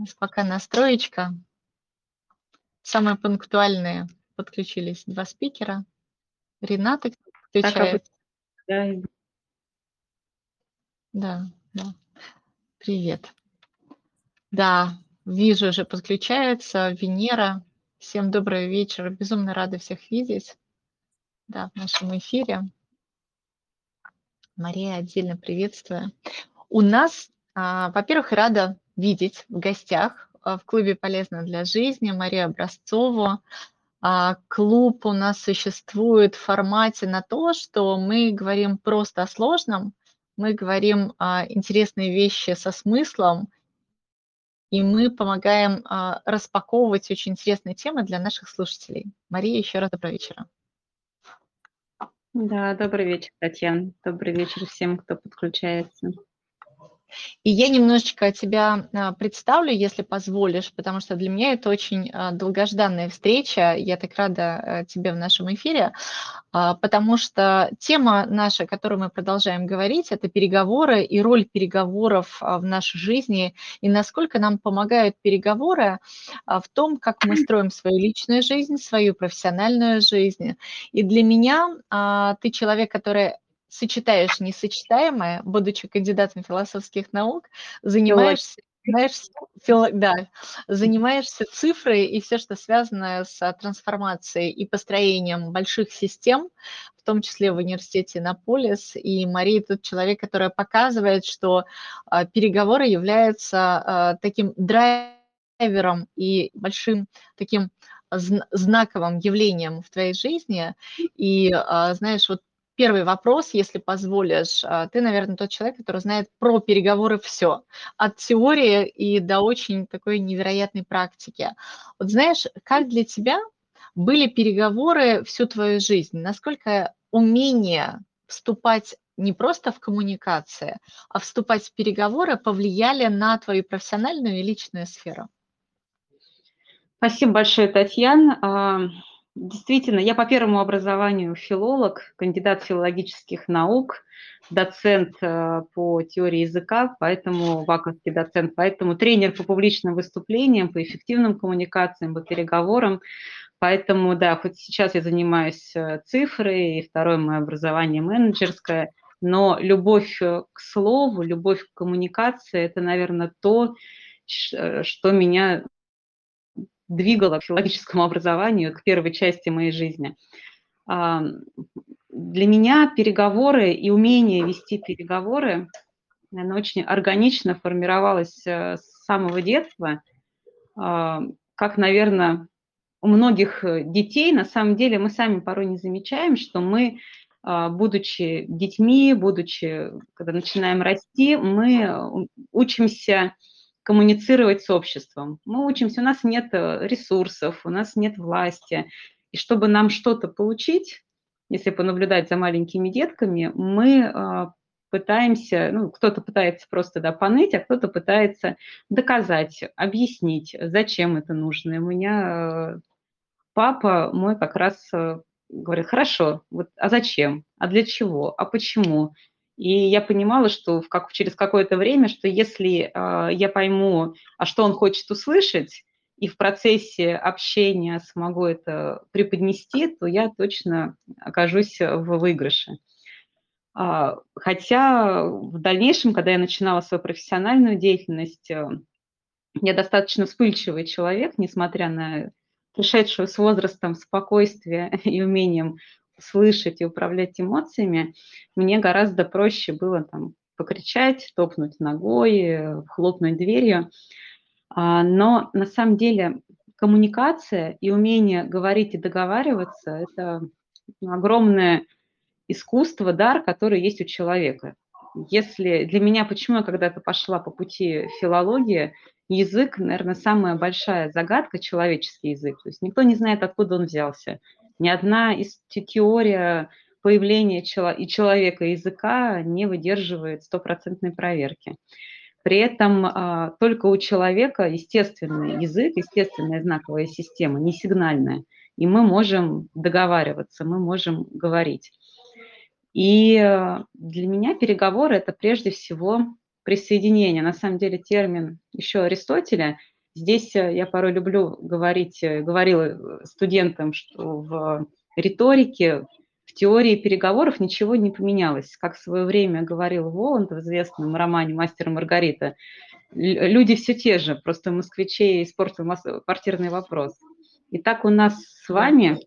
У нас пока настроечка. Самые пунктуальные подключились два спикера. Рената включает. Да. да, да. Привет. Да, вижу, уже подключается Венера. Всем добрый вечер. Безумно рада всех видеть. Да, в нашем эфире. Мария, отдельно приветствую. У нас, а, во-первых, рада видеть в гостях а, в клубе «Полезно для жизни» Марию Образцову. А, клуб у нас существует в формате на то, что мы говорим просто о сложном, мы говорим интересные вещи со смыслом, и мы помогаем распаковывать очень интересные темы для наших слушателей. Мария, еще раз доброго вечера. Да, добрый вечер, Татьяна. Добрый вечер всем, кто подключается. И я немножечко тебя а, представлю, если позволишь, потому что для меня это очень а, долгожданная встреча. Я так рада э, тебе в нашем эфире, а, потому что тема наша, которую мы продолжаем говорить, это переговоры и роль переговоров в нашей жизни, и насколько нам помогают переговоры в том, как мы строим свою личную жизнь, свою профессиональную жизнь. И для меня ты человек, который сочетаешь несочетаемое, будучи кандидатом философских наук, занимаешься занимаешься, да, занимаешься цифрой и все, что связано с а, трансформацией и построением больших систем, в том числе в университете Наполис. И Мария тот человек, который показывает, что а, переговоры являются а, таким драйвером и большим таким знаковым явлением в твоей жизни. И, знаешь, вот первый вопрос, если позволишь. А, ты, наверное, тот человек, который знает про переговоры все, от теории и до очень такой невероятной практики. Вот знаешь, как для тебя были переговоры всю твою жизнь? Насколько умение вступать не просто в коммуникации, а вступать в переговоры повлияли на твою профессиональную и личную сферу? Спасибо большое, Татьяна. Действительно, я по первому образованию филолог, кандидат филологических наук, доцент э, по теории языка, поэтому ваковский доцент, поэтому тренер по публичным выступлениям, по эффективным коммуникациям, по переговорам. Поэтому, да, хоть сейчас я занимаюсь э, цифрой, и второе мое образование менеджерское, но любовь э, к слову, любовь к коммуникации – это, наверное, то, что меня двигало к филологическому образованию, к первой части моей жизни. Для меня переговоры и умение вести переговоры, оно очень органично формировалось э, с самого детства, как, наверное, у многих детей, на самом деле, мы сами порой не замечаем, что мы, а, будучи детьми, будучи, когда начинаем расти, мы учимся коммуницировать с обществом. Мы учимся, у нас нет э, ресурсов, у нас нет власти. И чтобы нам что-то получить, если понаблюдать за маленькими детками, мы а, пытаемся, ну, кто-то пытается просто да, поныть, а кто-то пытается доказать, объяснить, зачем это нужно. И у меня э, папа мой как раз э, говорит, хорошо, вот, а зачем, а для чего, а почему? И я понимала, что в как, через какое-то время, что если э, я пойму, а что он хочет услышать, и в процессе общения смогу это преподнести, то я точно окажусь в выигрыше. А, хотя в дальнейшем, когда я начинала свою профессиональную деятельность, э, я достаточно вспыльчивый человек, несмотря на пришедшую с возрастом спокойствие и умением слышать и управлять эмоциями, мне гораздо проще было там покричать, топнуть ногой, хлопнуть дверью. А, но на самом деле коммуникация и умение говорить и договариваться – это огромное искусство, дар, который есть у человека. Если для меня, почему я когда-то пошла по пути филологии, язык, наверное, самая большая загадка, человеческий язык. То есть никто не знает, откуда он взялся. Ни одна из теория появления и человека языка не выдерживает стопроцентной проверки. При этом а, только у человека естественный язык, естественная знаковая система, не сигнальная, и мы можем договариваться, мы можем говорить. И для меня переговоры – это прежде всего присоединения. На самом деле термин еще Аристотеля. Здесь э, я порой люблю говорить, э, говорила студентам, что в риторике, в теории переговоров ничего не поменялось. Как в свое время говорил Воланд в известном романе «Мастер и Маргарита», люди все те же, просто москвичей испортил квартирный вопрос. И так у нас с вами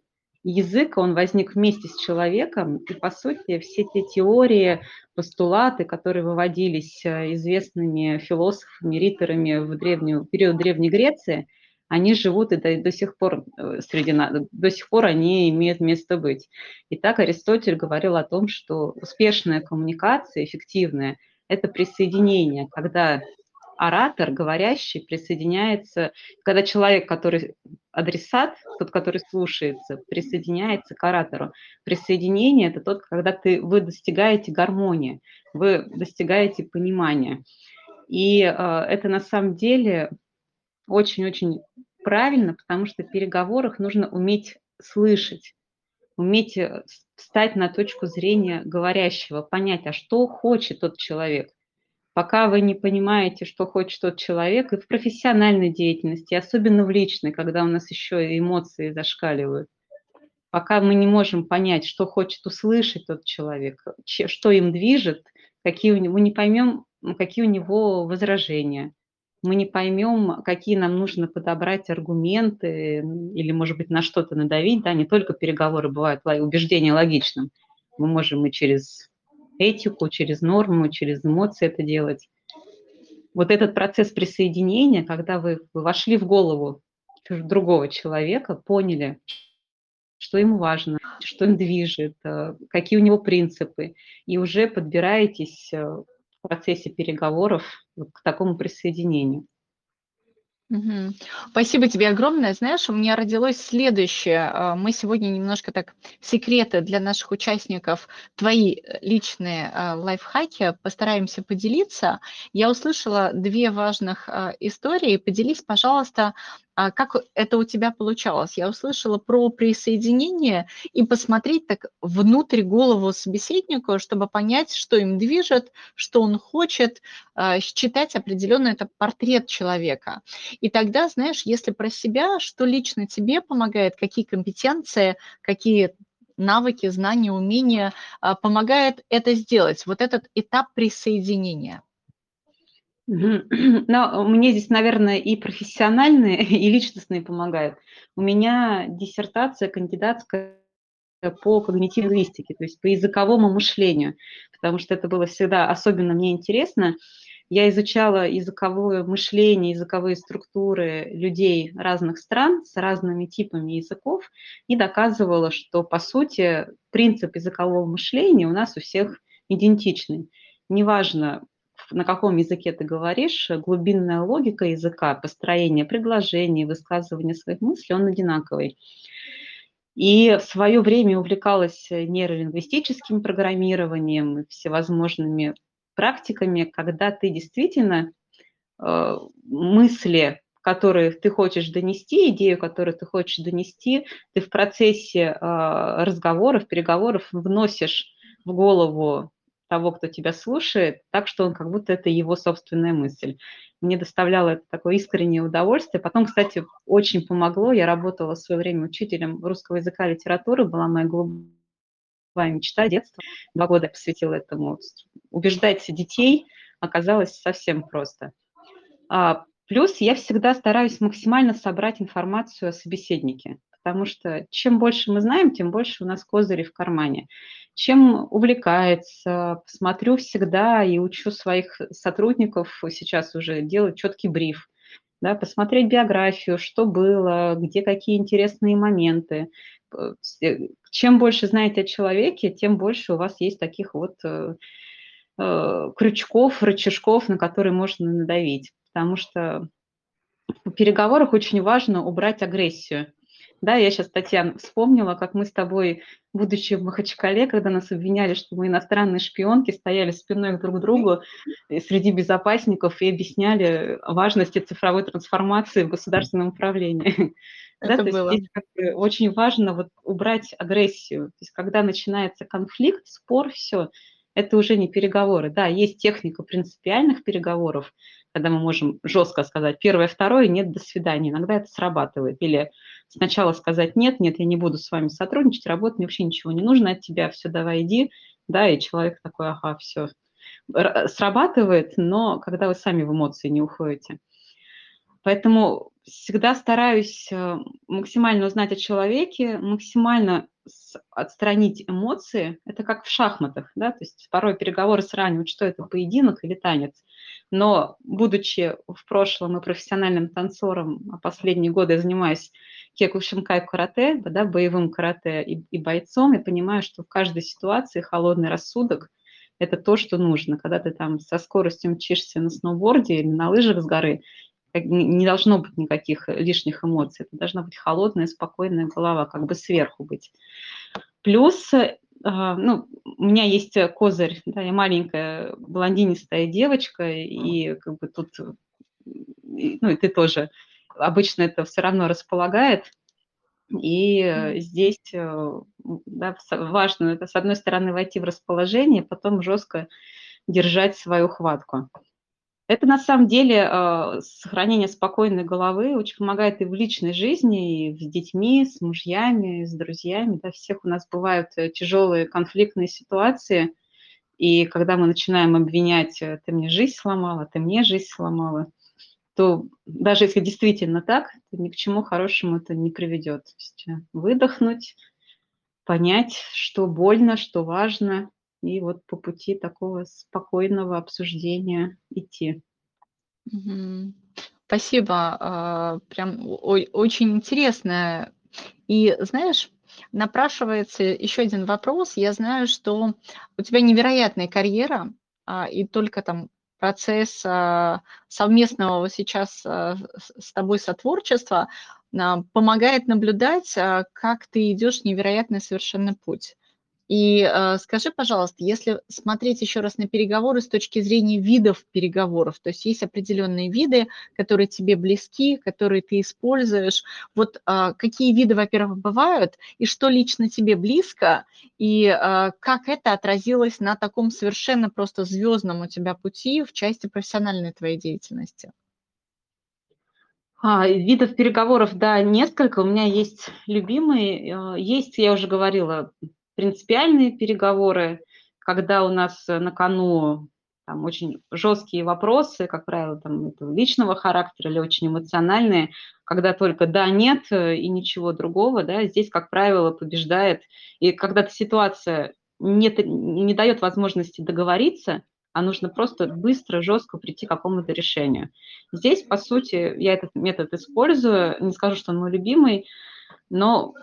язык, он возник вместе с человеком, и, по сути, все те теории, постулаты, которые выводились э, известными философами, риторами в древнюю, период Древней Греции, они живут и до, до сих пор э, среди до сих пор они имеют место быть. И так Аристотель говорил о том, что успешная коммуникация, эффективная, это присоединение, когда оратор, говорящий, присоединяется, когда человек, который адресат, тот, который слушается, присоединяется к оратору. Присоединение – это тот, когда ты, вы достигаете гармонии, вы достигаете понимания. И э, это на самом деле очень-очень правильно, потому что в переговорах нужно уметь слышать, уметь э, встать на точку зрения говорящего, понять, а что хочет тот человек – пока вы не понимаете, что хочет тот человек, и в профессиональной деятельности, особенно в личной, когда у нас еще и эмоции зашкаливают, пока мы не можем понять, что хочет услышать тот человек, что им движет, какие у него, мы не поймем, какие у него возражения, мы не поймем, какие нам нужно подобрать аргументы или, может быть, на что-то надавить, да, не только переговоры бывают, убеждения логичным, мы можем и через этику, через норму, через эмоции это делать. Вот этот процесс присоединения, когда вы, вошли в голову другого человека, поняли, что ему важно, что им движет, э, какие у него принципы, и уже подбираетесь э, в процессе переговоров к такому присоединению. Спасибо тебе огромное. Знаешь, у меня родилось следующее. А, мы сегодня немножко так секреты для наших участников, твои э, личные а, лайфхаки постараемся поделиться. Я услышала две важных а, истории. Поделись, пожалуйста, а как это у тебя получалось? Я услышала про присоединение и посмотреть так внутрь голову собеседника, чтобы понять, что им движет, что он хочет, а, считать определенно это портрет человека. И тогда, знаешь, если про себя, что лично тебе помогает, какие компетенции, какие навыки, знания, умения а, помогает это сделать, вот этот этап присоединения. Но мне здесь, наверное, и профессиональные, и личностные помогают. У меня диссертация кандидатская по когнитивной лингвистике, то есть по языковому мышлению, потому что это было всегда особенно мне интересно. Я изучала языковое мышление, языковые структуры людей разных стран с разными типами языков и доказывала, что, по сути, принцип языкового мышления у нас у всех идентичный. Неважно, на каком языке ты говоришь, глубинная логика языка, построение предложений, высказывание своих мыслей, он одинаковый. И в свое время увлекалась нейролингвистическим программированием, всевозможными практиками, когда ты действительно э, мысли, которые ты хочешь донести, идею, которую ты хочешь донести, ты в процессе э, разговоров, переговоров вносишь в голову того, кто тебя слушает, так что он как будто это его собственная мысль. Мне доставляло это такое искреннее удовольствие. Потом, кстати, очень помогло. Я работала в свое время учителем русского языка и литературы, была моя голубая мечта детства. Два года я посвятила этому. Убеждать детей оказалось совсем просто. А, плюс я всегда стараюсь максимально собрать информацию о собеседнике, потому что чем больше мы знаем, тем больше у нас козырей в кармане чем увлекается. Смотрю всегда и учу своих сотрудников сейчас уже делать четкий бриф. Да, посмотреть биографию, что было, где какие интересные моменты. Э, чем больше знаете о человеке, тем больше у вас есть таких вот э, э, крючков, рычажков, на которые можно надавить. Потому что в переговорах очень важно убрать агрессию. Да, я сейчас, Татьяна, вспомнила, как мы с тобой, будучи в Махачкале, когда нас обвиняли, что мы иностранные шпионки, стояли спиной друг к другу среди безопасников и объясняли важности цифровой трансформации в государственном управлении. Это да, было. Здесь очень важно вот убрать агрессию. То есть когда начинается конфликт, спор, все, это уже не переговоры. Да, есть техника принципиальных переговоров, когда мы можем жестко сказать первое, второе, нет, до свидания. Иногда это срабатывает. Или сначала сказать нет, нет, я не буду с вами сотрудничать, работать, мне вообще ничего не нужно от тебя, все, давай иди. Да, и человек такой, ага, все. Срабатывает, но когда вы сами в эмоции не уходите. Поэтому всегда стараюсь э, максимально узнать о человеке, максимально отстранить эмоции. Это как в шахматах, да, то есть порой переговоры сравнивают, что это поединок или танец. Но будучи в прошлом и профессиональным танцором, а последние годы я занимаюсь кекушинкай карате, да, боевым карате и, и бойцом, и понимаю, что в каждой ситуации холодный рассудок – это то, что нужно. Когда ты там со скоростью мчишься на сноуборде или на лыжах с горы, не должно быть никаких лишних эмоций. Это должна быть холодная, спокойная голова, как бы сверху быть. Плюс, а, ну, у меня есть козырь, да, я маленькая блондинистая девочка, и как бы тут, ну, и ты тоже, обычно это все равно располагает, и здесь э, да, важно, это с одной стороны войти в расположение, потом жестко держать свою хватку. Это на самом деле э, сохранение спокойной головы очень помогает и в личной жизни, и с детьми, с мужьями, с друзьями. Да, всех у нас бывают э, тяжелые конфликтные ситуации, и когда мы начинаем обвинять, э, ты мне жизнь сломала, ты мне жизнь сломала, то даже если действительно так, то ни к чему хорошему это не приведет. То есть выдохнуть, понять, что больно, что важно, и вот по пути такого спокойного обсуждения идти. Спасибо, а, прям очень интересно. И знаешь, напрашивается еще один вопрос. Я знаю, что у тебя невероятная карьера, а, и только там процесс а, совместного сейчас с тобой сотворчества помогает наблюдать, как ты идешь невероятный совершенно путь. И э, скажи, пожалуйста, если смотреть еще раз на переговоры с точки зрения видов переговоров, то есть есть определенные виды, которые тебе близки, которые ты используешь. Вот э, какие виды, во-первых, бывают, и что лично тебе близко, и э, как это отразилось на таком совершенно просто звездном у тебя пути в части профессиональной твоей деятельности? А, видов переговоров, да, несколько. У меня есть любимые. Э, есть, я уже говорила, принципиальные переговоры, когда у нас на кону там очень жесткие вопросы, как правило, там это личного характера или очень эмоциональные, когда только да, нет э, и ничего другого, да, здесь, как правило, побеждает. И когда ситуация не, не дает возможности договориться, а нужно просто быстро, жестко прийти к какому-то решению. Здесь, по сути, я этот метод использую, не скажу, что он мой любимый, но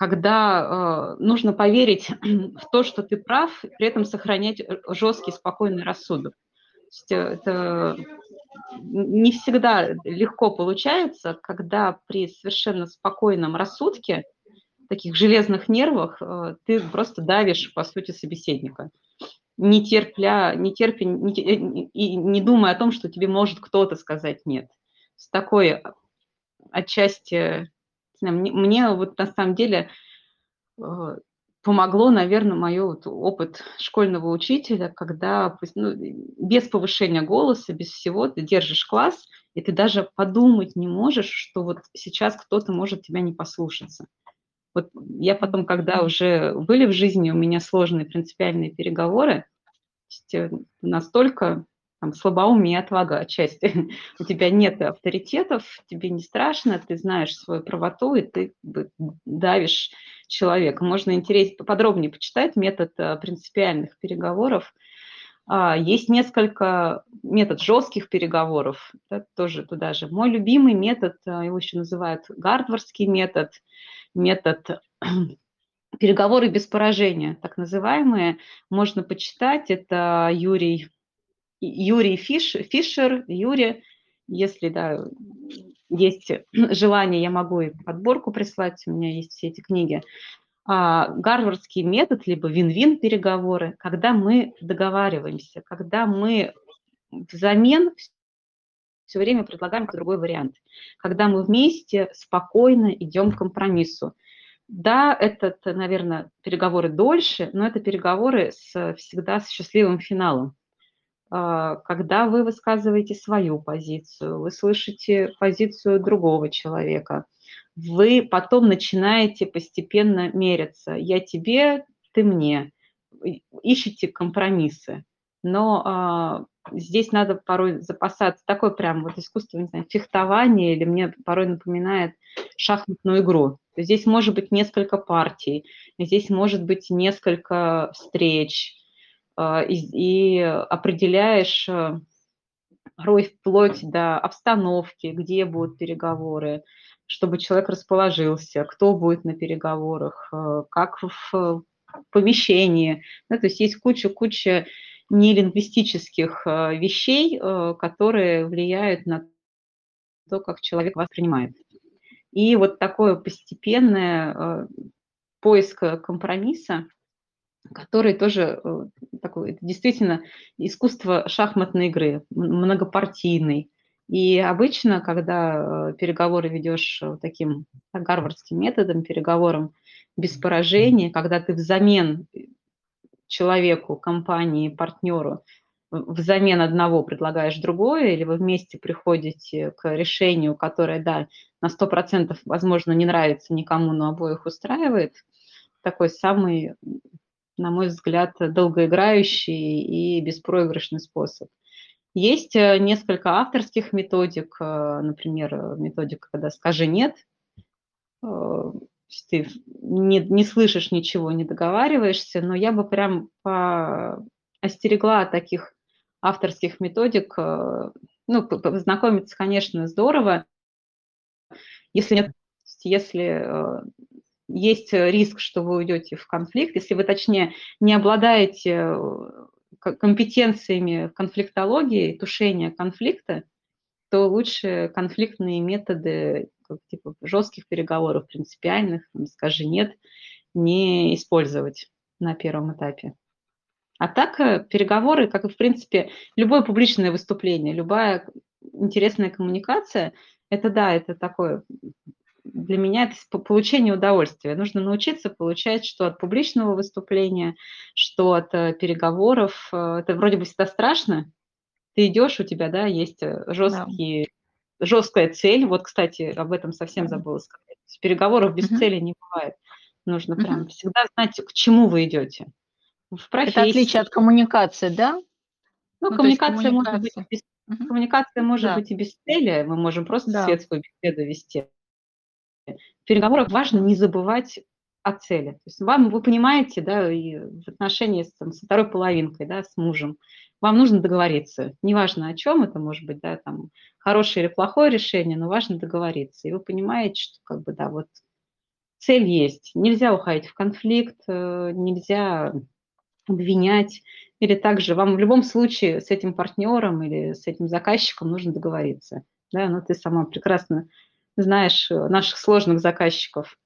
когда э, нужно поверить в то, что ты прав, при этом сохранять жесткий, спокойный рассудок. То есть э, это не всегда легко получается, когда при совершенно спокойном рассудке, таких железных нервах, э, ты просто давишь, по сути, собеседника, не терпля, не терпя э, и не думая о том, что тебе может кто-то сказать «нет». С такой отчасти мне, мне вот на самом деле э, помогло, наверное, мой вот опыт школьного учителя, когда ну, без повышения голоса, без всего ты держишь класс, и ты даже подумать не можешь, что вот сейчас кто-то может тебя не послушаться. Вот я потом, когда уже были в жизни у меня сложные принципиальные переговоры, э, настолько там, слабоумие отвага отчасти. У тебя нет авторитетов, тебе не страшно, ты знаешь свою правоту, и ты давишь человека. Можно интереснее, поподробнее почитать метод э, принципиальных переговоров. А, есть несколько метод жестких переговоров, да, тоже туда же. Мой любимый метод, э, его еще называют гардвардский метод, метод переговоры без поражения, так называемые, можно почитать. Это Юрий Юрий Фиш, Фишер, Юрий, если да, есть желание, я могу и подборку прислать, у меня есть все эти книги. А, гарвардский метод, либо вин-вин переговоры, когда мы договариваемся, когда мы взамен все время предлагаем другой вариант, когда мы вместе спокойно идем к компромиссу. да, это, наверное, переговоры дольше, но это переговоры с, всегда с счастливым финалом. А, когда вы высказываете свою позицию, вы слышите позицию другого человека, вы потом начинаете постепенно мериться. Я тебе, ты мне. Ищите компромиссы. Но а, здесь надо порой запасаться. Такое прям вот искусство, не знаю, фехтование или мне порой напоминает шахматную игру. Здесь может быть несколько партий, здесь может быть несколько встреч, и, и определяешь э, вплоть до обстановки, где будут переговоры, чтобы человек расположился, кто будет на переговорах, э, как в помещении. Ну, то есть есть куча-куча нелингвистических э, вещей, которые влияют на то, как человек воспринимает. И вот такое постепенное поиск компромисса – который тоже э, такой, действительно искусство шахматной игры, многопартийный. И обычно, когда э, переговоры ведешь э, таким так, гарвардским методом, переговором без поражения, когда ты взамен человеку, компании, партнеру, взамен одного предлагаешь другое, или вы вместе приходите к решению, которое, да, на 100% возможно не нравится никому, но обоих устраивает, такой самый на мой взгляд, долгоиграющий и беспроигрышный способ. Есть э, несколько авторских методик, э, например, методика, когда «скажи нет», э, ты не, не слышишь ничего, не договариваешься, но я бы прям по... остерегла таких авторских методик. Ну, познакомиться, конечно, здорово. Если нет, если есть э, риск, что вы уйдете в конфликт, если вы, точнее, не обладаете э, компетенциями конфликтологии, тушения конфликта, то лучше конфликтные методы типа жестких переговоров, принципиальных, скажи нет, не использовать на первом этапе. А так э, переговоры, как и в принципе любое публичное выступление, любая интересная коммуникация, это да, это такое для меня это получение удовольствия. Нужно научиться получать что от публичного выступления, что от э, переговоров. Э, это вроде бы всегда страшно. Ты идешь, у тебя, да, есть э, жесткие, да. жесткая цель. Вот, кстати, об этом совсем забыла сказать. Переговоров без uh-huh. цели не бывает. Нужно uh-huh. прям всегда знать, к чему вы идете. В профессии... Это отличие от коммуникации, да? Ну, ну коммуникация, коммуникация может быть без, uh-huh. коммуникация может да. быть и без цели. Мы можем просто да. светскую беседу вести. Переговорах важно не забывать о цели. То есть вам, вы понимаете, да, и в отношении с, там, со второй половинкой, да, с мужем, вам нужно договориться. Неважно о чем это может быть, да, там, хорошее или плохое решение, но важно договориться. И вы понимаете, что, как бы, да, вот цель есть. Нельзя уходить в конфликт, э, нельзя обвинять. Или также вам в любом случае с этим партнером или с этим заказчиком нужно договориться. Да, но ты сама прекрасно знаешь, э, наших сложных заказчиков,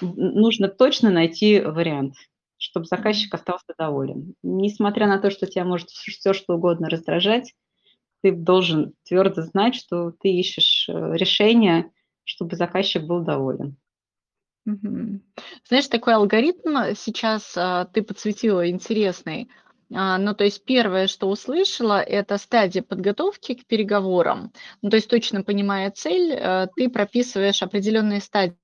нужно точно найти вариант, чтобы заказчик остался доволен. Несмотря на то, что тебя может все что угодно раздражать, ты должен твердо знать, что ты ищешь э, решение, чтобы заказчик был доволен. Знаешь, такой алгоритм сейчас а, ты подсветила интересный. А, ну, то есть первое, что услышала, это стадия подготовки к переговорам. Ну, то есть точно понимая цель, э, ты прописываешь определенные стадии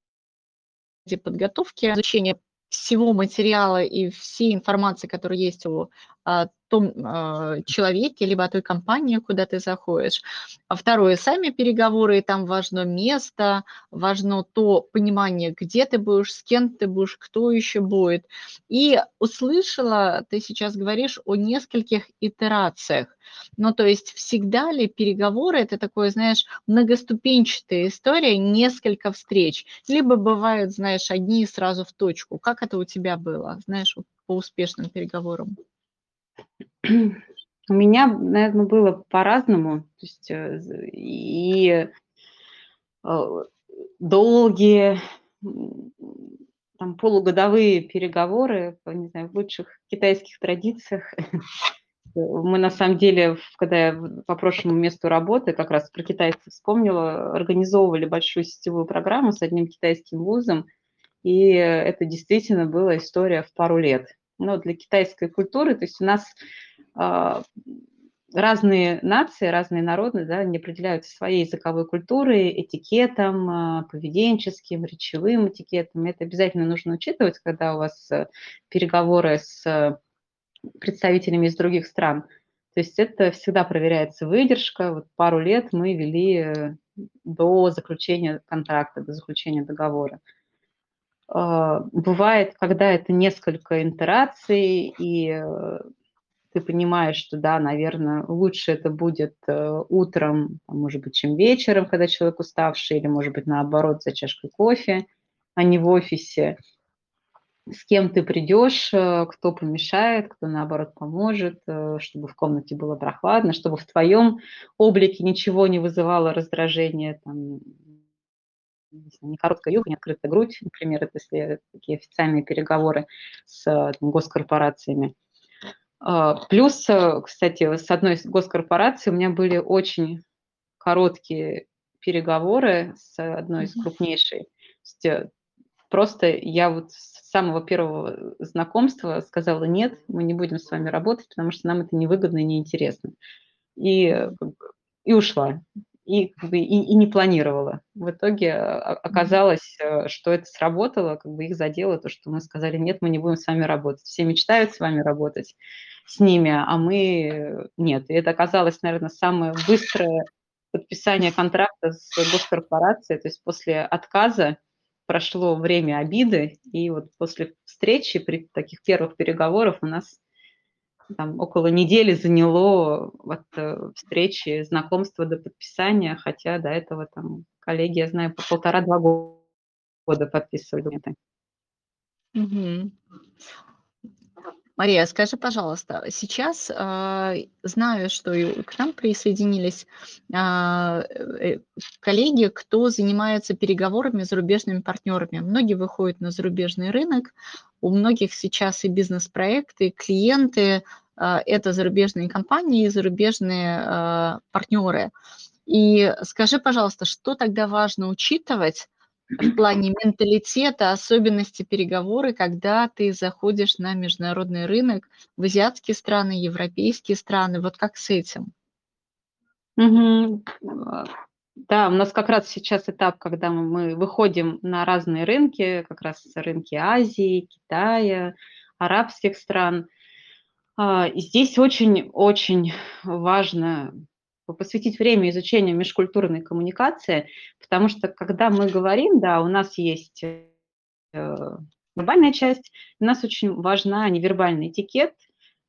подготовки, изучения всего материала и всей информации, которая есть у о том э, человеке, либо о той компании, куда ты заходишь. А второе, сами переговоры, и там важно место, важно то понимание, где ты будешь, с кем ты будешь, кто еще будет. И услышала, ты сейчас говоришь о нескольких итерациях. Ну, то есть всегда ли переговоры, это такое, знаешь, многоступенчатая история, несколько встреч, либо бывают, знаешь, одни сразу в точку. Как это у тебя было, знаешь, по успешным переговорам? У меня, наверное, было по-разному. То есть э, и э, долгие там, полугодовые переговоры, не знаю, в лучших китайских традициях. Мы на самом деле, когда я по прошлому месту работы, как раз про китайцев вспомнила, организовывали большую сетевую программу с одним китайским вузом, и это действительно была история в пару лет. Но для китайской культуры, то есть у нас э, разные нации, разные народы, да, они определяются своей языковой культурой, этикетом, э, поведенческим, речевым этикетом. Это обязательно нужно учитывать, когда у вас э, переговоры с представителями из других стран. То есть это всегда проверяется выдержка. Вот пару лет мы вели до заключения контракта, до заключения договора. А, бывает, когда это несколько интераций, и э, ты понимаешь, что да, наверное, лучше это будет э, утром, может быть, чем вечером, когда человек уставший, или, может быть, наоборот, за чашкой кофе, а не в офисе. С кем ты придешь, э, кто помешает, кто, наоборот, поможет, чтобы в комнате было прохладно, чтобы в твоем облике ничего не вызывало раздражения, там, не короткая юбка, не открытая грудь, например, это если такие официальные переговоры с там, госкорпорациями. А, плюс, э, кстати, с одной из госкорпораций у меня были очень короткие переговоры с одной из крупнейшей. Э, просто я вот с самого первого знакомства сказала, нет, мы не будем с вами работать, потому что нам это невыгодно и неинтересно. И, и ушла и, как бы, и, и не планировала. В итоге а, оказалось, э, что это сработало, как бы их задело то, что мы сказали, нет, мы не будем с вами работать. Все мечтают с вами работать, с ними, а мы нет. И это оказалось, наверное, самое быстрое подписание контракта с госкорпорацией, то есть после отказа прошло время обиды, и вот после встречи, при таких первых переговорах у нас там около недели заняло от э, встречи, знакомства до подписания, хотя до этого там коллеги, я знаю, по полтора-два года подписывали документы. Угу. Мария, скажи, пожалуйста, сейчас э, знаю, что и к нам присоединились а, э, коллеги, кто занимается переговорами с зарубежными партнерами. Многие выходят на зарубежный рынок, у многих сейчас и бизнес-проекты, и клиенты а, это зарубежные компании, зарубежные а, партнеры. И скажи, пожалуйста, что тогда важно учитывать в плане менталитета, особенности переговоры, когда ты заходишь на международный рынок в азиатские страны, европейские страны, вот как с этим? Угу. Да, у нас как раз сейчас этап, когда мы выходим на разные рынки, как раз рынки Азии, Китая, арабских стран. А, и здесь очень-очень важно посвятить время изучению межкультурной коммуникации, потому что когда мы говорим, да, у нас есть э, вербальная часть, у нас очень важна невербальный этикет.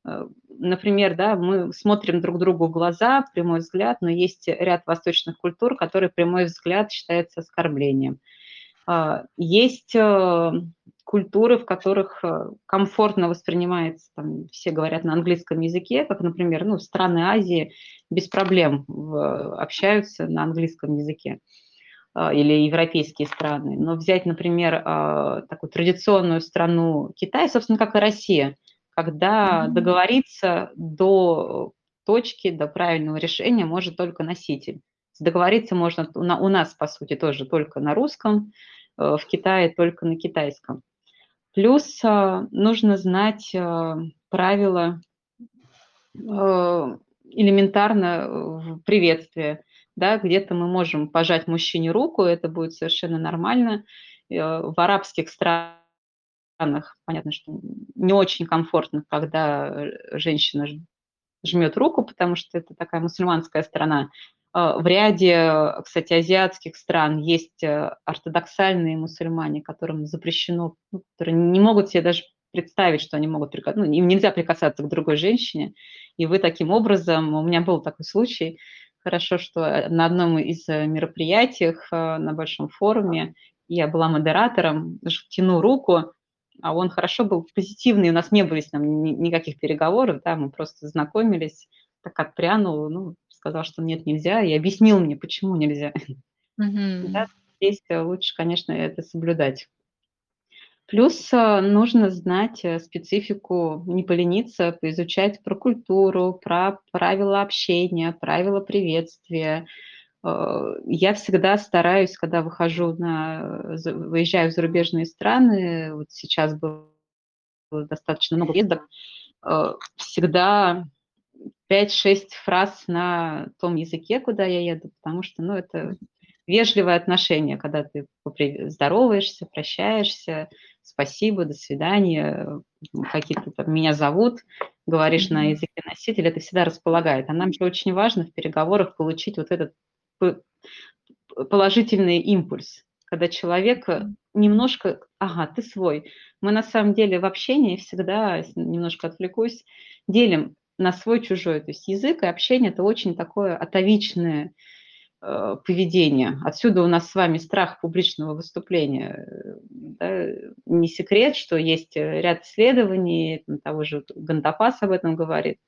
Э, например, да, мы смотрим друг другу в глаза, прямой взгляд, но есть ряд восточных культур, которые прямой взгляд считается оскорблением. А, есть э, культуры, в которых э, комфортно воспринимается, там, все говорят на английском языке, как, например, ну, страны Азии без проблем общаются на английском языке а, или европейские страны. Но взять, например, а, такую традиционную страну Китай, собственно, как и Россия, когда договориться до точки, до правильного решения может только носитель. Договориться можно у нас, по сути, тоже только на русском, э, в Китае только на китайском. Плюс а, нужно знать а, правила а, элементарно приветствия. Да, где-то мы можем пожать мужчине руку, это будет совершенно нормально. В арабских странах понятно, что не очень комфортно, когда женщина жмет руку, потому что это такая мусульманская страна. А, в ряде, кстати, азиатских стран есть э, ортодоксальные мусульмане, которым запрещено, ну, которые не могут себе даже представить, что они могут прикасаться, ну, им нельзя прикасаться к другой женщине, и вы таким образом, у меня был такой случай, хорошо, что э, на одном из э, мероприятий на большом форуме я была модератором, тяну руку, а он хорошо был позитивный, у нас не было с ним никаких переговоров, да, мы просто знакомились, так отпрянул, ну, сказал, что нет, нельзя, и объяснил мне, почему нельзя. Mm-hmm. Да, здесь э, лучше, конечно, это соблюдать. Плюс э, нужно знать э, специфику, не полениться, поизучать про культуру, про правила общения, правила приветствия, я всегда стараюсь, когда выхожу на, выезжаю в зарубежные страны, вот сейчас было достаточно много ездок, всегда 5-6 фраз на том языке, куда я еду, потому что, ну, это вежливое отношение, когда ты здороваешься, прощаешься, спасибо, до свидания, какие-то там меня зовут, говоришь на языке носителя, это всегда располагает. А нам же очень важно в переговорах получить вот этот положительный импульс, когда человек немножко, ага, ты свой. Мы на самом деле в общении всегда, немножко отвлекусь, делим на свой-чужой. То есть язык и общение – это очень такое атовичное э, поведение. Отсюда у нас с вами страх публичного выступления. Да? Не секрет, что есть ряд исследований, того же Гандапас об этом говорит,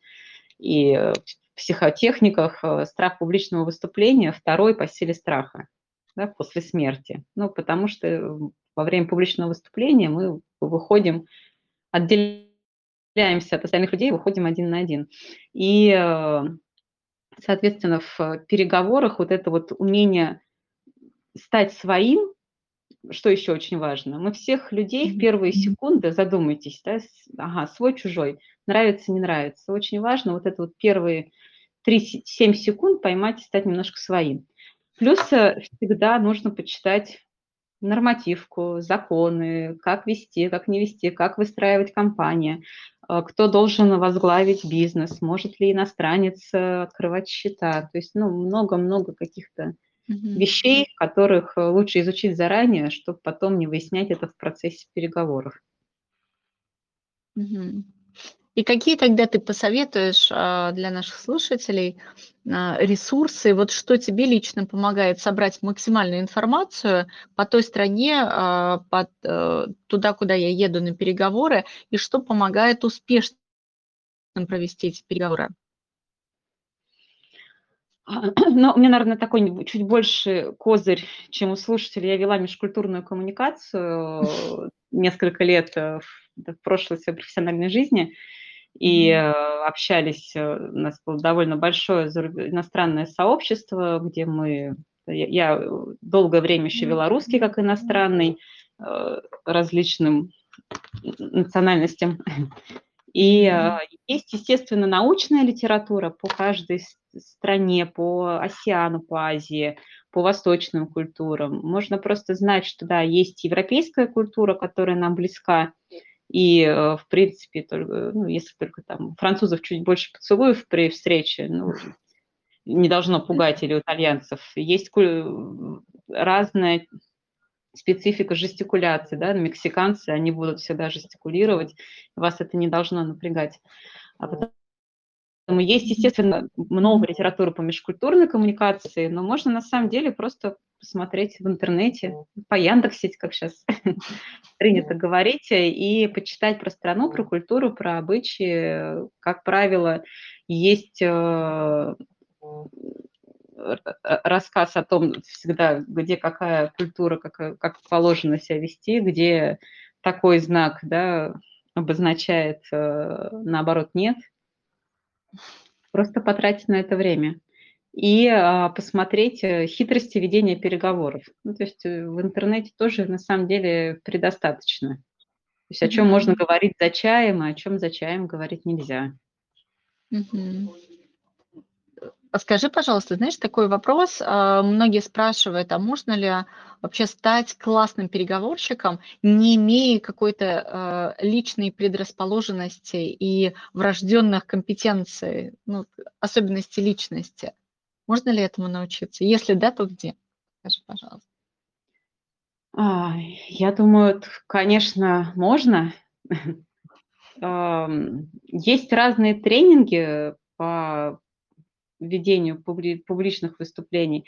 и в психотехниках э, страх публичного выступления второй по силе страха да, после смерти. Ну, потому что во время публичного выступления мы выходим, отделяем отделяемся от остальных людей, выходим один на один. И, э, соответственно, в переговорах вот это вот умение стать своим, что еще очень важно, мы всех людей в первые секунды, задумайтесь, да, ага, свой, чужой, нравится, не нравится. Очень важно вот это вот первые 3-7 секунд поймать и стать немножко своим. Плюс э, всегда нужно почитать нормативку, законы, как вести, как не вести, как выстраивать компанию, э, кто должен возглавить бизнес, может ли иностранец э, открывать счета. То есть ну, много-много каких-то mm-hmm. вещей, которых э, лучше изучить заранее, чтобы потом не выяснять это в процессе переговоров. Mm-hmm. И какие тогда ты посоветуешь а, для наших слушателей а, ресурсы, вот что тебе лично помогает собрать максимальную информацию по той стране, а, под, э, туда, куда я еду на переговоры, и что помогает успешно провести эти переговоры? Ну, у меня, наверное, такой чуть больше козырь, чем у слушателей. Я вела межкультурную коммуникацию несколько лет в, в прошлой своей профессиональной жизни и э, общались, э, у нас было довольно большое иностранное сообщество, где мы, я, я долгое время еще вела русский как иностранный, э, различным национальностям. И есть, естественно, научная литература по каждой стране, по Осиану, по Азии, по восточным культурам. Можно просто знать, что да, есть европейская культура, которая нам близка, и, э, в принципе, только, ну, если только там французов чуть больше поцелуев при встрече, ну, не должно пугать или у итальянцев. Есть разная специфика жестикуляции, да, мексиканцы, они будут всегда жестикулировать, вас это не должно напрягать. А потом есть, естественно, много литературы по межкультурной коммуникации, но можно на самом деле просто посмотреть в интернете, по Яндексить, как сейчас принято говорить, и почитать про страну, про культуру, про обычаи. Как правило, есть э, рассказ о том всегда, где какая культура, как, как положено себя вести, где такой знак да, обозначает, э, наоборот, нет. Просто потратить на это время и а, посмотреть э, хитрости ведения переговоров. Ну, то есть э, в интернете тоже на самом деле предостаточно. То есть о чем mm-hmm. можно говорить за чаем, а о чем за чаем говорить нельзя. Mm-hmm. Скажи, пожалуйста, знаешь, такой вопрос. А, многие спрашивают, а можно ли вообще стать классным переговорщиком, не имея какой-то а, личной предрасположенности и врожденных компетенций, ну, особенностей личности? Можно ли этому научиться? Если да, то где? Скажи, пожалуйста. А, я думаю, конечно, можно. Есть разные тренинги по ведению публичных выступлений.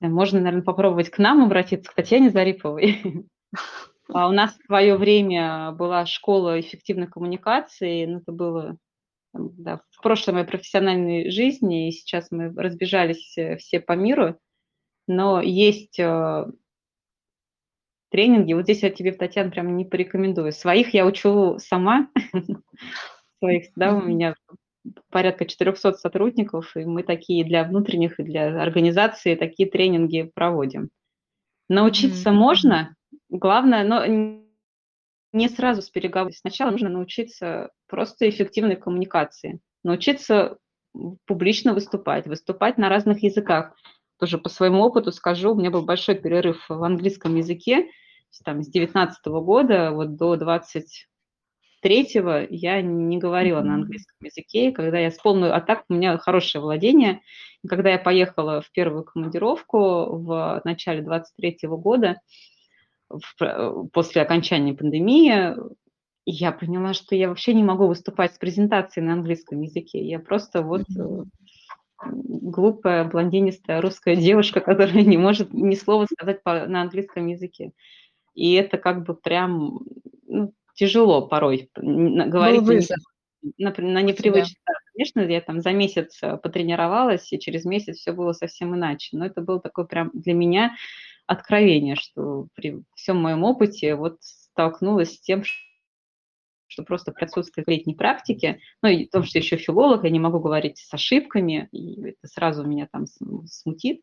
Можно, наверное, попробовать к нам обратиться, к Татьяне Зариповой. А у нас в свое время была школа эффективной коммуникации, ну, это было да, в прошлой моей профессиональной жизни, и сейчас мы разбежались э, все по миру, но есть э, тренинги, вот здесь я тебе, Татьяна, прям не порекомендую. Своих я учу сама, своих, да, у меня порядка 400 сотрудников, и мы такие для внутренних и для организации такие тренинги проводим. Научиться mm-hmm. можно, главное, но не сразу с переговоров. Сначала нужно научиться просто эффективной коммуникации, научиться публично выступать, выступать на разных языках. Тоже по своему опыту скажу, у меня был большой перерыв в английском языке, там, с 19 года вот до 23 я не говорила на английском языке. Когда я с полной атак, у меня хорошее владение. Когда я поехала в первую командировку в начале 23 года, в, после окончания пандемии, я поняла, что я вообще не могу выступать с презентацией на английском языке. Я просто вот mm-hmm. глупая, блондинистая русская девушка, которая не может ни слова сказать по, на английском языке. И это как бы прям ну, тяжело порой говорить на, на, на непривычно. Конечно, я там за месяц э, потренировалась, и через месяц все было совсем иначе. Но это было такое прям для меня откровение, что при всем моем опыте вот столкнулась с тем, что просто при отсутствии летней практики, ну и том, что еще филолог, я не могу говорить с ошибками, и это сразу меня там смутит.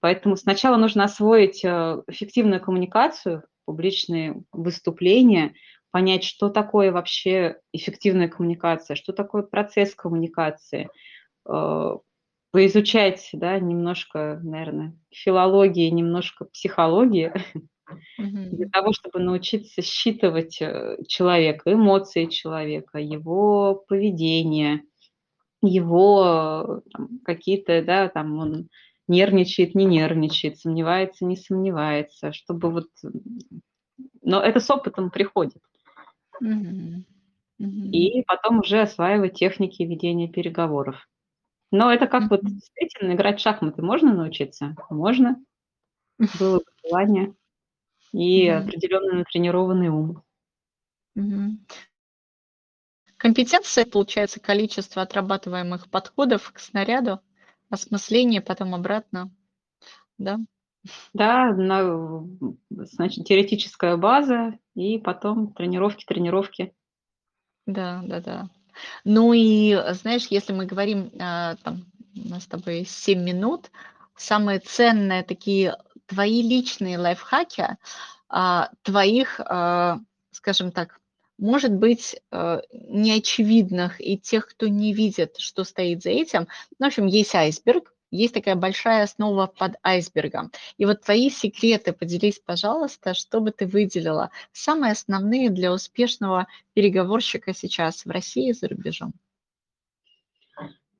Поэтому сначала нужно освоить э, эффективную коммуникацию, публичные выступления, понять, что такое вообще эффективная коммуникация, что такое процесс коммуникации, э, поизучать, да, немножко, наверное, филологии, немножко психологии, mm-hmm. для того, чтобы научиться считывать э, человека, эмоции человека, его поведение, его какие-то, да, там он нервничает, не нервничает, сомневается, не сомневается, чтобы вот... Но это с опытом приходит. Mm-hmm. Mm-hmm. И потом уже осваивать техники ведения переговоров. Но это как вот действительно играть в шахматы можно научиться? Можно. Было бы желание и определенно натренированный ум. Компетенция, получается, количество отрабатываемых подходов к снаряду, осмысление, потом обратно, да? Да, на, значит, теоретическая база и потом тренировки, тренировки. Да, да, да. Ну и, знаешь, если мы говорим, а, там, у нас с тобой 7 минут, самые ценные такие твои личные лайфхаки, а, твоих, а, скажем так, может быть, неочевидных и тех, кто не видит, что стоит за этим. Ну, в общем, есть айсберг, есть такая большая основа под айсбергом. И вот твои секреты поделись, пожалуйста, что бы ты выделила. Самые основные для успешного переговорщика сейчас в России и за рубежом.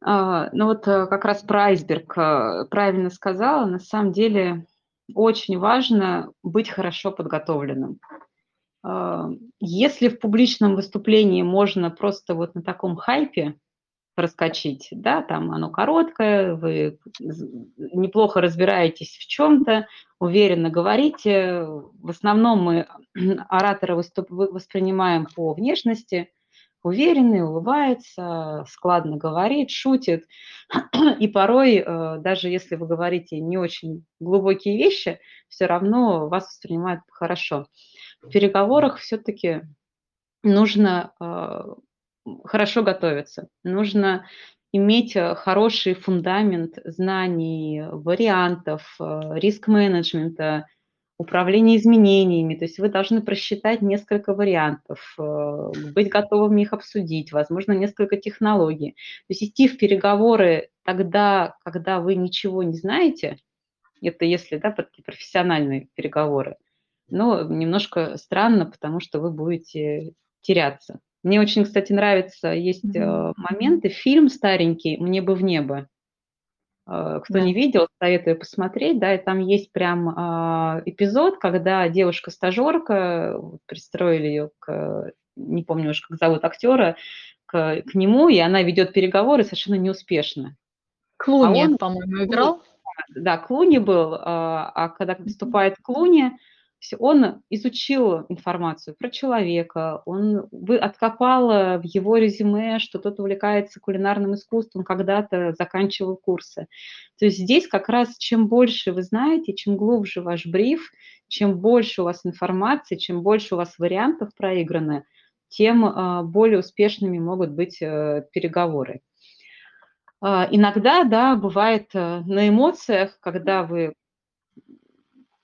А, ну вот э, как раз про айсберг э, правильно сказала. На самом деле очень важно быть хорошо подготовленным. А, если в публичном выступлении можно просто вот на таком хайпе проскочить, да, там оно короткое, вы неплохо разбираетесь в чем-то, уверенно говорите. В основном мы оратора выступ, воспринимаем по внешности, уверенный, улыбается, складно говорит, шутит. И порой, э, даже если вы говорите не очень глубокие вещи, все равно вас воспринимают хорошо. В переговорах все-таки нужно э, хорошо готовиться. Нужно иметь э, хороший фундамент знаний, вариантов, э, риск-менеджмента, управления изменениями. То есть вы должны просчитать несколько вариантов, быть готовыми их обсудить, возможно, несколько технологий. То есть идти в переговоры тогда, когда вы ничего не знаете, это если да, профессиональные переговоры, но немножко странно, потому что вы будете теряться. Мне очень, кстати, нравится, есть mm-hmm. моменты, фильм старенький «Мне бы в небо». Э, кто да. не видел, советую посмотреть, да, и там есть прям э, эпизод, когда девушка-стажерка, пристроили ее к, не помню уж, как зовут актера, к, к нему, и она ведет переговоры совершенно неуспешно. Клуни, а он, по-моему, играл? Да, Клуни был, а, а когда выступает Клуни, он изучил информацию про человека, он откопал в его резюме, что тот увлекается кулинарным искусством, когда-то заканчивал курсы. То есть здесь как раз чем больше вы знаете, чем глубже ваш бриф, чем больше у вас информации, чем больше у вас вариантов проиграны, тем а, более успешными могут быть э, переговоры. А, иногда, да, бывает э, на эмоциях, когда вы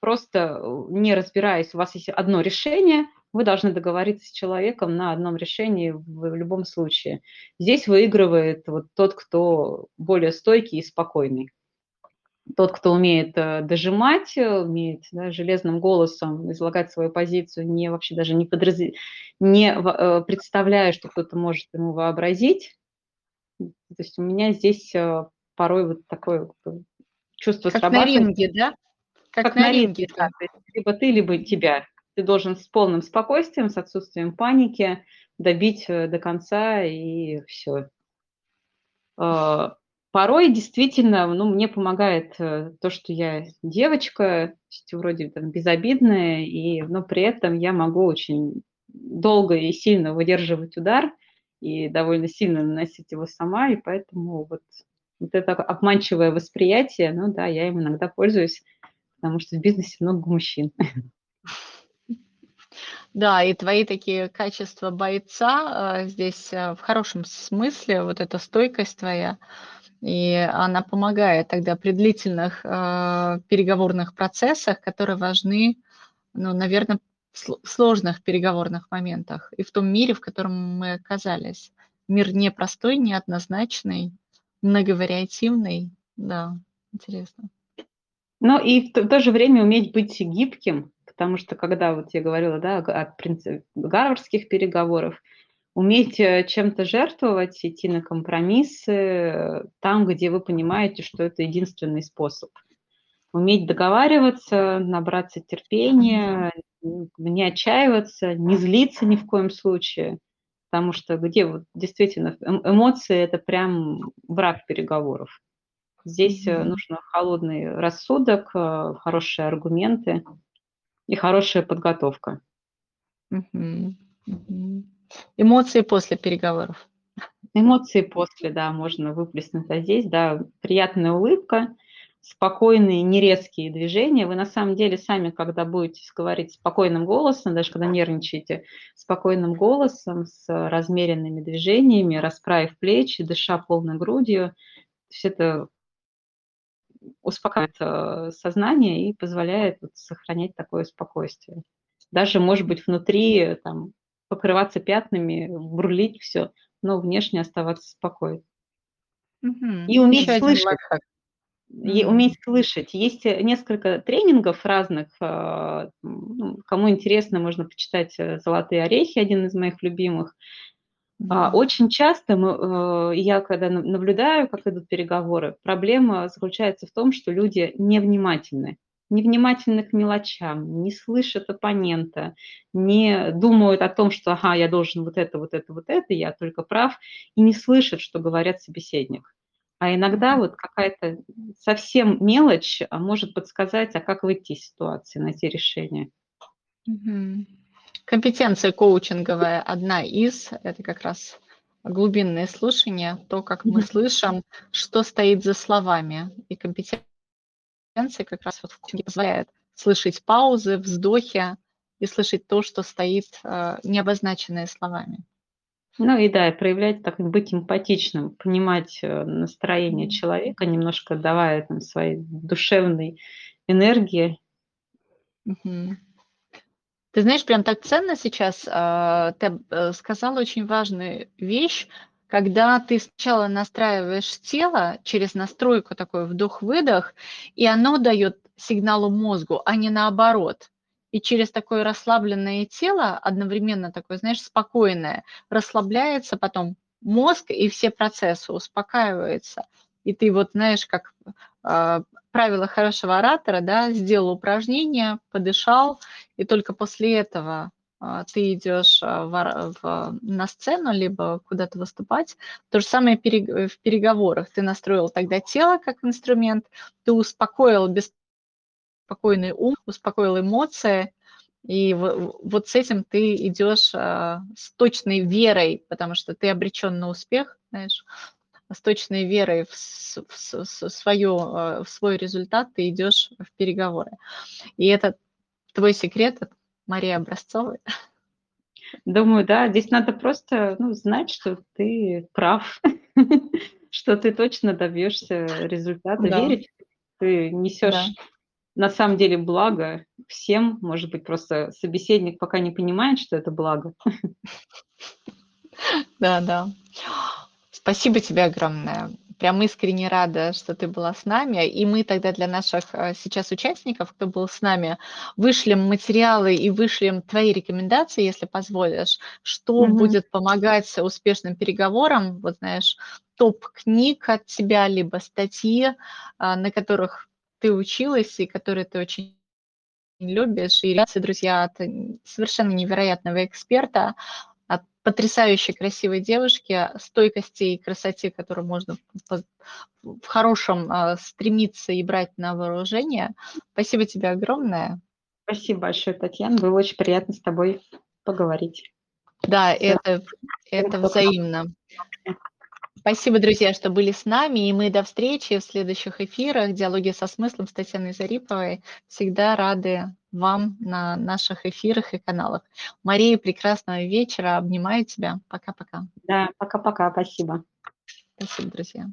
просто не разбираясь, у вас есть одно решение, вы должны договориться с человеком на одном решении в любом случае. Здесь выигрывает вот тот, кто более стойкий и спокойный тот, кто умеет э, дожимать, э, умеет да, железным голосом излагать свою позицию, не вообще даже не, подраз... не э, представляя, что кто-то может ему вообразить. То есть у меня здесь порой вот такое чувство как на ринге, да? Как, как на ринге, да. То есть либо ты, либо тебя. Ты должен с полным спокойствием, с отсутствием паники добить до конца и все порой действительно, ну, мне помогает э, то, что я девочка, вроде там безобидная, и, но при этом я могу очень долго и сильно выдерживать удар и довольно сильно наносить его сама, и поэтому вот, вот это обманчивое восприятие, ну да, я им иногда пользуюсь, потому что в бизнесе много мужчин. Да, и твои такие качества бойца э, здесь э, в хорошем смысле, вот эта стойкость твоя, и она помогает тогда при длительных э, переговорных процессах, которые важны, ну, наверное, в сложных переговорных моментах и в том мире, в котором мы оказались. Мир непростой, неоднозначный, многовариативный. Да, интересно. Но и в то же время уметь быть гибким, потому что когда вот я говорила да, о принципе гарвардских переговоров, уметь э, чем-то жертвовать, идти на компромиссы там, где вы понимаете, что это единственный способ. Уметь договариваться, набраться терпения, не отчаиваться, не злиться ни в коем случае, потому что где вот действительно эм, эмоции – это прям враг переговоров. Здесь mm-hmm. нужно холодный рассудок, хорошие аргументы и хорошая подготовка. Эмоции после переговоров. Эмоции после, да, можно выплеснуть. А здесь, да, приятная улыбка, спокойные, нерезкие движения. Вы на самом деле сами, когда будете говорить спокойным голосом, даже когда нервничаете, спокойным голосом, с размеренными движениями, расправив плечи, дыша полной грудью, все это успокаивает э, сознание и позволяет вот сохранять такое спокойствие. Даже, может быть, внутри там, покрываться пятнами, бурлить все, но внешне оставаться спокойным. Угу. И уметь Еще слышать. И уметь слышать. Есть э, несколько тренингов разных. А, ну, кому интересно, можно почитать э, «Золотые орехи», один из моих любимых. Mm-hmm. Очень часто мы, э, я, когда наблюдаю, как идут переговоры, проблема заключается в том, что люди невнимательны невнимательны к мелочам, не слышат оппонента, не думают о том, что ага, я должен вот это, вот это, вот это, я только прав, и не слышат, что говорят собеседник. А иногда вот какая-то совсем мелочь а может подсказать, а как выйти из ситуации, найти решение. Компетенция коучинговая одна из, это как раз глубинное слушание, то, как мы слышим, что стоит за словами. И компетенция как раз вот в коучинге позволяет слышать паузы, вздохи и слышать то, что стоит э, не обозначенное словами. Ну и да, проявлять, так быть эмпатичным, понимать э, настроение человека, немножко давая там своей душевной энергии. Угу. Ты знаешь, прям так ценно сейчас. Э, ты э, сказала очень важную вещь, когда ты сначала настраиваешь тело через настройку такой вдох-выдох, и оно дает сигналу мозгу, а не наоборот. И через такое расслабленное тело, одновременно такое, знаешь, спокойное, расслабляется потом мозг, и все процессы успокаиваются. И ты вот, знаешь, как э, правило хорошего оратора, да, сделал упражнение, подышал, и только после этого а, ты идешь а, в, в, на сцену, либо куда-то выступать. То же самое в переговорах. Ты настроил тогда тело как инструмент, ты успокоил беспокойный ум, успокоил эмоции, и вот с этим ты идешь а, с точной верой, потому что ты обречен на успех, знаешь, с точной верой в, в, в, свою, в свой результат ты идешь в переговоры. И это твой секрет, Мария Образцова. Думаю, да, здесь надо просто ну, знать, что ты прав, что ты точно добьешься результата, Да. верить, ты несешь Да. на самом деле благо всем, может быть, просто собеседник пока не понимает, что это благо. Да, да. Спасибо тебе огромное. Прям искренне рада, что ты была с нами. И мы тогда для наших э, сейчас участников, кто был с нами, вышлем материалы и вышлем твои рекомендации, если позволишь, что Мгм. будет помогать успешным переговорам. Вот знаешь, топ книг от тебя, либо статьи, а, на которых ты училась и которые ты очень любишь. И рекомендации, друзья, от совершенно невероятного эксперта, от потрясающей красивой девушки, стойкости и красоте, которую можно в хорошем а, стремиться и брать на вооружение. Спасибо тебе огромное. Спасибо большое, Татьяна. Было очень приятно с тобой поговорить. Да, это, это взаимно. Спасибо, друзья, что были с нами, и мы до встречи в следующих эфирах. Диалоги со смыслом с Татьяной Зариповой. Всегда рады вам на наших эфирах и каналах. Мария, прекрасного вечера. Обнимаю тебя. Пока-пока. Да, пока-пока, спасибо. Спасибо, друзья.